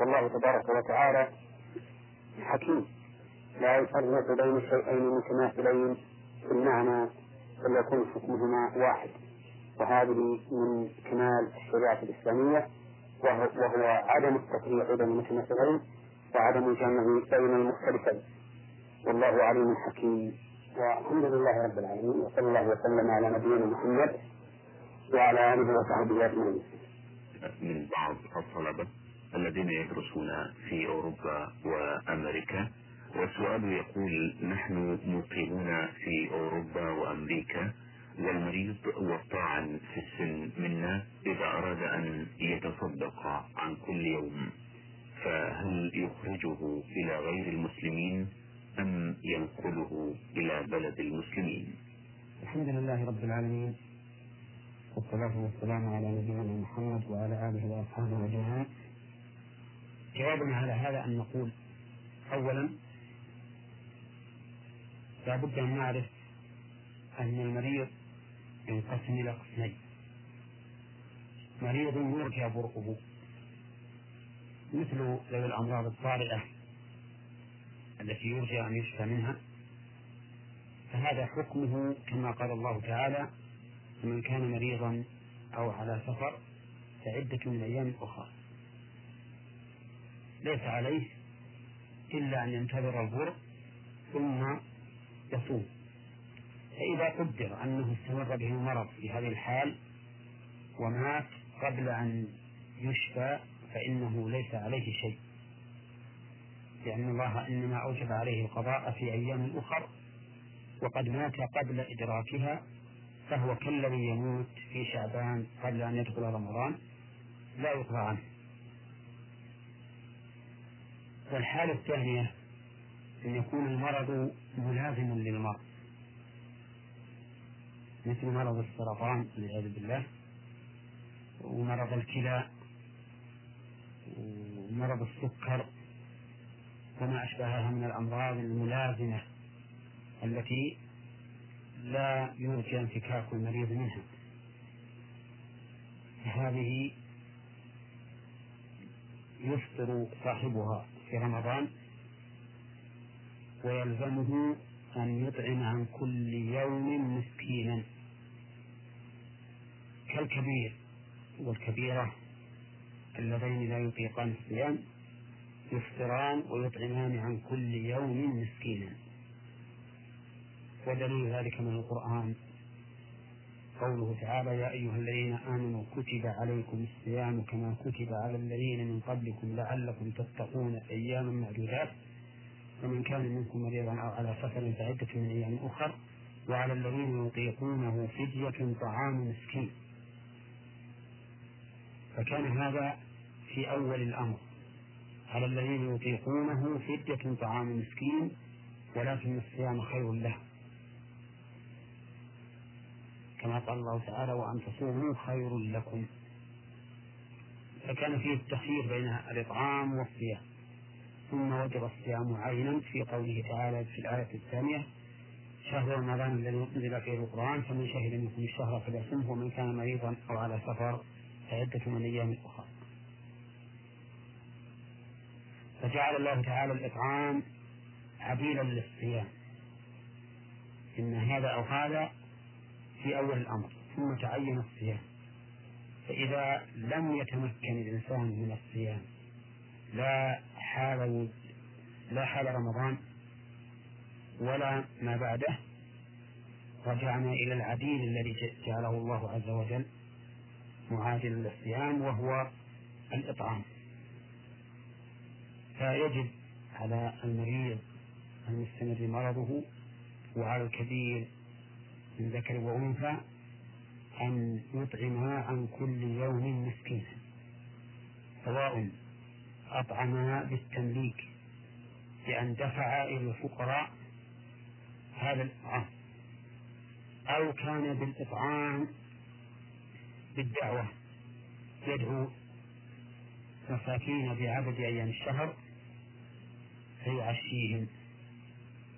والله تبارك وتعالى حكيم. لا يفرق بين شيئين متماثلين في المعنى بل يكون حكمهما واحد. وهذه من كمال الشريعة الإسلامية وهو, عدم التفريق بين المتماثلين وعدم الجمع بين المختلفين والله عليم حكيم والحمد لله رب العالمين وصلى الله وسلم على نبينا محمد وعلى آله وصحبه أجمعين. من بعض الطلبة الذين يدرسون في أوروبا وأمريكا والسؤال يقول نحن مقيمون في أوروبا وأمريكا والمريض والطاعن في السن منا إذا أراد أن يتصدق عن كل يوم. فهل يخرجه إلى غير المسلمين أم ينقله إلى بلد المسلمين؟ الحمد لله رب العالمين. والصلاة والسلام على نبينا محمد وعلى آله وأصحابه أجمعين. جوابنا على هذا أن نقول أولا لا بد أن نعرف أن المريض ينقسم إلى قسمين مريض يرجى برؤه مثل ذوي الأمراض الطارئة التي يرجى أن يشفى منها. فهذا حكمه كما قال الله تعالى من كان مريضا أو على سفر فعدة من أيام أخرى. ليس عليه إلا أن ينتظر البر ثم يصوم. فإذا قدر أنه استمر به المرض في هذه الحال ومات قبل أن يشفى فإنه ليس عليه شيء. لأن الله إنما أوجب عليه القضاء في أيام أخر وقد مات قبل إدراكها فهو كالذي يموت في شعبان قبل أن يدخل رمضان لا يقضى عنه. والحالة الثانية أن يكون المرض ملازما للمرض. مثل مرض السرطان والعياذ بالله ومرض الكلى ومرض السكر وما أشبهها من الأمراض الملازمة التي لا يرجى انفكاك المريض منها. هذه يفطر صاحبها في رمضان ويلزمه أن يطعم عن كل يوم مسكينا. كالكبير والكبيرة اللذين لا يطيقان الصيام يفطران ويطعمان عن كل يوم مسكينا. ودليل ذلك من القرآن. قوله تعالى يا أيها الذين آمنوا كتب عليكم الصيام كما كتب على الذين من قبلكم لعلكم تتقون أياما معدودات ومن كان منكم مريضا أو على سفر فعدة من أيام أخر وعلى الذين يطيقونه فدية طعام مسكين. فكان هذا في أول الأمر. على الذين يطيقونه فدية طعام مسكين ولكن الصيام خير له. كما قال الله تعالى وأن تصوموا خير لكم. فكان فيه التخيير بين الإطعام والصيام. ثم وجب الصيام عينا في قوله تعالى في الآية الثانية شهر رمضان الذي أنزل فيه القرآن فمن شهد منكم الشهر فليصمه ومن كان مريضا أو على سفر فعدة من أيام أخرى فجعل الله تعالى الإطعام عبيلا للصيام. إن هذا أو هذا في أول الأمر ثم تعين الصيام. فإذا لم يتمكن الإنسان من الصيام لا حال لا حال رمضان ولا ما بعده رجعنا إلى العديل الذي جعله الله عز وجل معادل للصيام وهو الإطعام. فيجب على المريض المستمر مرضه وعلى الكبير من ذكر وأنثى أن يطعما عن كل يوم مسكينا سواء أطعما بالتمليك بأن دفع إلى الفقراء هذا الإطعام أو كان بالإطعام بالدعوة يدعو مساكين بعدد أيام الشهر فيعشيهم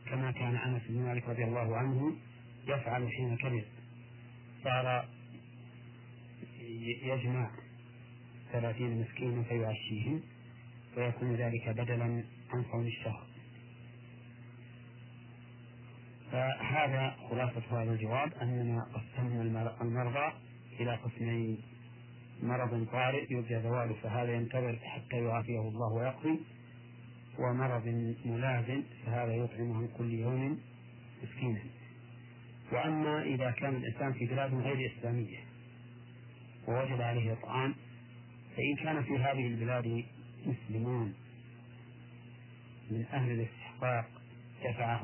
كما كان أنس بن مالك رضي الله عنه يفعل حين كبر صار يجمع ثلاثين مسكينا فيعشيهم ويكون ذلك بدلا عن صوم الشهر. فهذا خلاصة هذا الجواب أننا قسمنا المرضى إلى قسمين مرض طارئ يرجى زواله فهذا ينتظر حتى يعافيه الله ويقضي ومرض ملازم فهذا يطعم عن كل يوم مسكينا. وأما إذا كان الإنسان في بلاد غير إسلامية ووجد عليه إطعام فإن كان في هذه البلاد مسلمون من أهل الاستحقاق دفع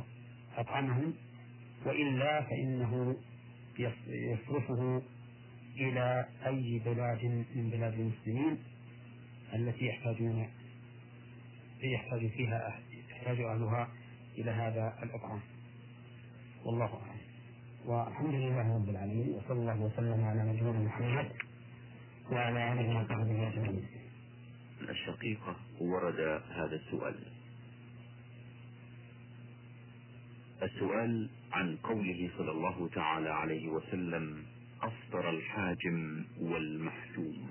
أطعمهم وإلا فإنه يصرفه إلى أي بلاد من بلاد المسلمين التي يحتاجون يحتاج فيها يحتاج أهلها إلى هذا الإطعام. والله أعلم. والحمد لله رب العالمين وصلى الله وسلم على نبينا محمد وعلى آله وصحبه أجمعين. الشقيقة ورد هذا السؤال. السؤال عن قوله صلى الله تعالى عليه وسلم أفطر الحاجم والمحجوم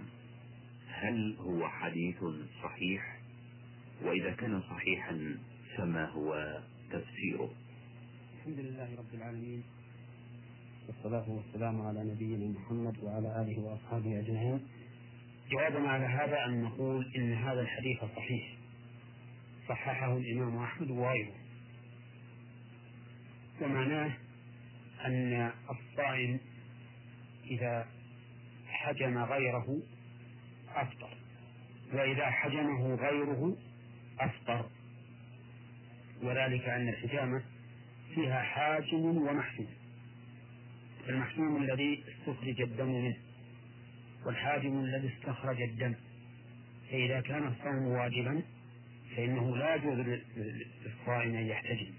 هل هو حديث صحيح؟ وإذا كان صحيحا فما هو تفسيره؟ الحمد لله رب العالمين والصلاة والسلام على نبينا محمد وعلى آله وأصحابه أجمعين. جوابنا على هذا أن نقول إن هذا الحديث صحيح. صححه الإمام أحمد وغيره. ومعناه أن الصائم إذا حجم غيره أفطر. وإذا حجمه غيره أفطر. وذلك أن الحجامة فيها حاجم ومحجوم. المحجوم الذي استخرج الدم منه والحاجم الذي استخرج الدم. فإذا كان الصوم واجبا فإنه لا يجوز للصائم أن يحتجم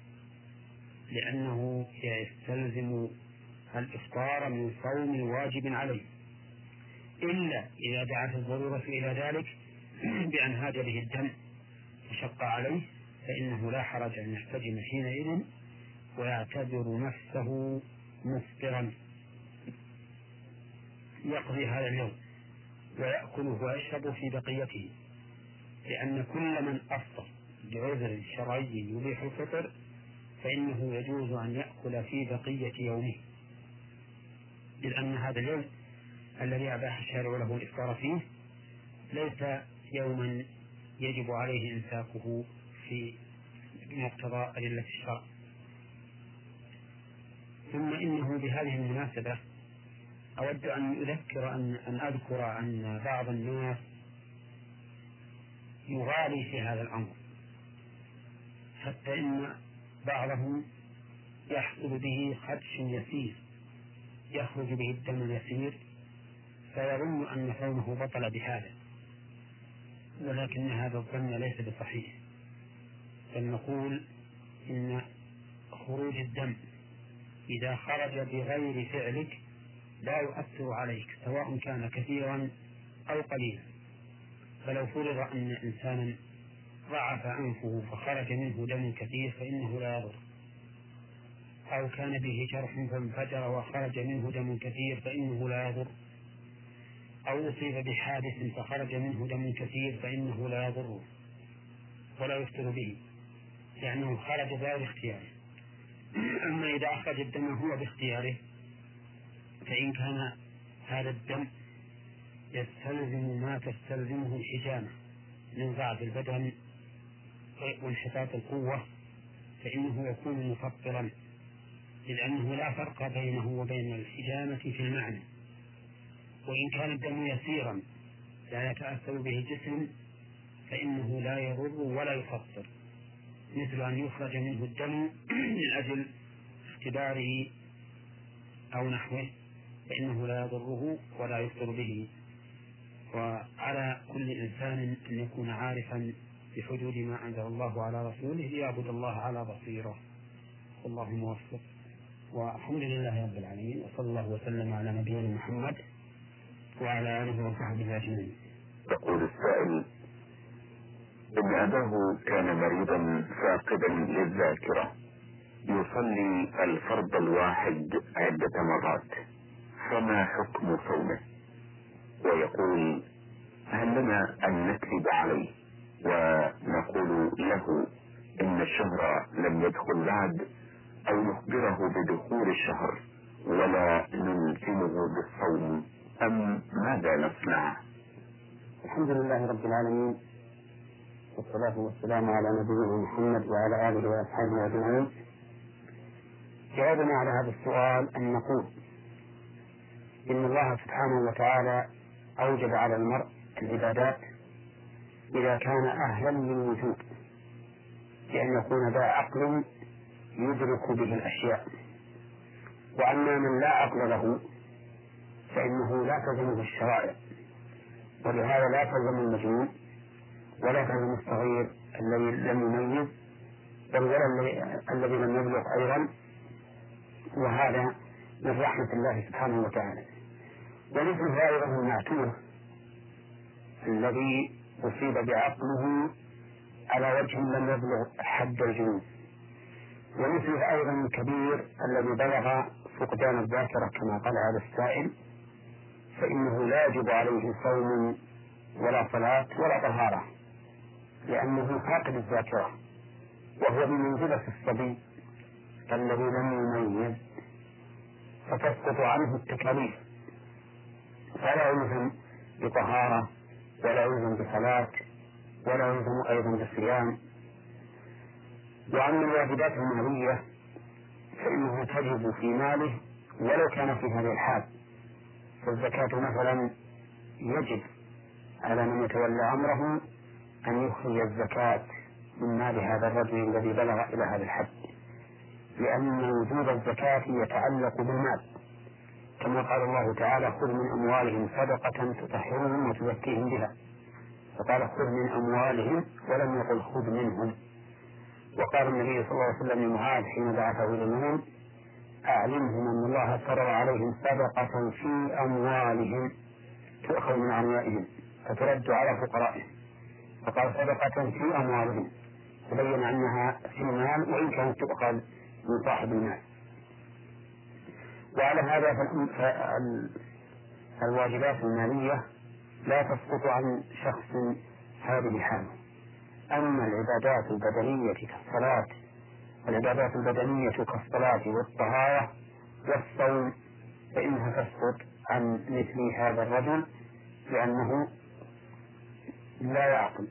لأنه يستلزم الإفطار من صوم واجب عليه. إلا إذا دعت الضرورة إلى ذلك بأن هاج به الدم وشق عليه فإنه لا حرج أن يحتجم حينئذ ويعتبر نفسه مفطرا. يقضي هذا اليوم ويأكل ويشرب في بقيته لأن كل من أفطر بعذر شرعي يبيح الفطر فإنه يجوز أن يأكل في بقية يومه. إذ أن هذا اليوم الذي أباح الشارع له الإفطار فيه ليس يوما يجب عليه إمساكه في مقتضى أدلة الشرع. ثم إنه بهذه المناسبة أود أن أذكر أن أن أذكر أن بعض الناس يغالي في هذا الأمر حتى إن بعضهم يحصل به خدش يسير. يخرج به الدم اليسير فيظن أن صومه بطل بهذا ولكن هذا الظن ليس بصحيح. بل نقول إن خروج الدم إذا خرج بغير فعلك لا يؤثر عليك سواء كان كثيرا أو قليلا. فلو فرض أن إنسانا ضعف أنفه فخرج منه دم كثير فإنه لا يضر. أو كان به جرح فانفجر وخرج منه دم كثير فإنه لا يضر. أو أصيب بحادث فخرج منه دم كثير فإنه لا يضره ولا يفتر به. لأنه خرج بغير اختياره أما إذا أخرج الدم هو باختياره فإن كان هذا الدم يستلزم ما تستلزمه الحجامة من ضعف البدن وانحطاط القوة فإنه يكون مفطرا. إذ أنه لا فرق بينه وبين الحجامة في المعنى وإن كان الدم يسيرا لا يتأثر به الجسم فإنه لا يضر ولا يفطر مثل أن يخرج منه الدم من أجل اختباره أو نحوه فإنه لا يضره ولا يفطر به. وعلى كل إنسان أن يكون عارفا بحدود ما أنزل الله على رسوله ليعبد الله على بصيرة. والله موفق. والحمد لله رب العالمين وصلى الله وسلم على نبينا محمد وعلى آله وصحبه أجمعين. يقول السائل إن أباه كان مريضا فاقدا للذاكرة يصلي الفرض الواحد عدة مرات فما حكم صومه؟ ويقول هل لنا أن نكذب عليه ونقول له إن الشهر لم يدخل بعد؟ أو نخبره بدخول الشهر ولا نلزمه بالصوم أم ماذا نصنع؟ الحمد لله رب العالمين والصلاة والسلام على نبينا محمد وعلى آله وأصحابه أجمعين جوابنا على هذا السؤال أن نقول إن الله سبحانه وتعالى أوجب على المرء العبادات إذا كان أهلا للوجود بأن يكون ذا عقل يدرك به الأشياء. وأما من لا عقل له فإنه لا تلزمه الشرائع. ولهذا لا تلزم المجنون ولا تلزم الصغير الذي لم يميز بل ولا الذي لم يبلغ أيضا. وهذا من رحمة الله سبحانه وتعالى. ومثل أيضا المعتوه الذي أصيب بعقله على وجه لم يبلغ حد الجنون ومثله أيضا الكبير الذي بلغ فقدان الذاكرة كما قال هذا السائل فإنه لا يجب عليه صوم ولا صلاة ولا طهارة لأنه فاقد الذاكرة وهو بمنزلة الصبي الذي لم يميز فتسقط عنه التكاليف. فلا يلزم بطهارة ولا يلزم بصلاة ولا يلزم أيضا بصيام. وأما الواجبات المالية فإنه تجب في ماله ولو كان في هذه الحال. فالزكاة مثلا يجب على من يتولى أمره أن يخرج الزكاة من مال هذا الرجل الذي بلغ إلى هذا الحد لأن وجوب الزكاة يتعلق بالمال. كما قال الله تعالى خذ من أموالهم صدقة تطهرهم وتزكيهم بها. فقال خذ من أموالهم ولم يقل خذ منهم. وقال النبي صلى الله عليه وسلم لمعاذ حين بعثه إلى اليمن أعلمهم أن الله فرض عليهم صدقة في أموالهم تؤخذ من أموالهم فترد على فقرائهم. فقال صدقة في أموالهم تبين أنها في المال وإن كانت تؤخذ من صاحب المال. وعلى هذا فالواجبات المالية لا تسقط عن شخص هذه حاله أما العبادات البدنية كالصلاة العبادات البدنية كالصلاة والطهارة والصوم فإنها تسقط عن مثل هذا الرجل لأنه لا يعقل.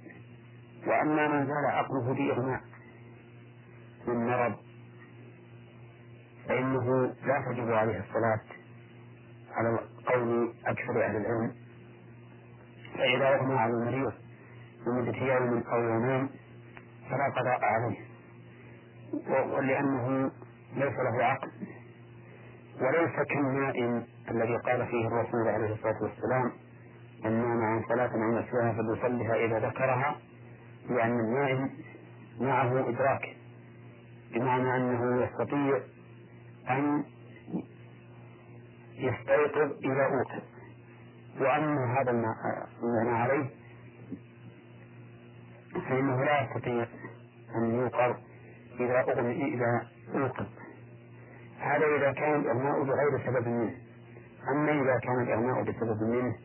وأما من زال عقله بإغماء من مرض فإنه لا تجب عليه الصلاة على قول أكثر أهل العلم. فإذا أغمى على المريض لمدة يوم أو يومين فلا قضاء عليه. ولأنه ليس له عقل وليس كالنائم الذي قال فيه الرسول عليه الصلاة والسلام من نام عن صلاة أو نسيها فليصلها إذا ذكرها لأن النائم معه إدراك بمعنى أنه يستطيع أن يستيقظ إذا أوقظ وأما هذا المعنى عليه فإنه لا يستطيع أن يوقظ إذا أغمي إذا أوقظ هذا إذا كان الإغماء بغير سبب منه. أما إذا كان الإغماء بسبب منه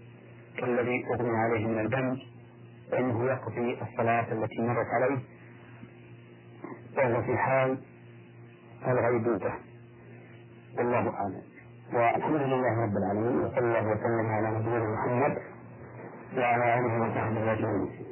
كالذي أغمي عليه من البنج فإنه يقضي الصلاة التي مرت عليه وهو في حال الغيبوبة. والله أعلم. والحمد لله رب العالمين وصلى الله وسلم على نبينا محمد وعلى آله وصحبه أجمعين.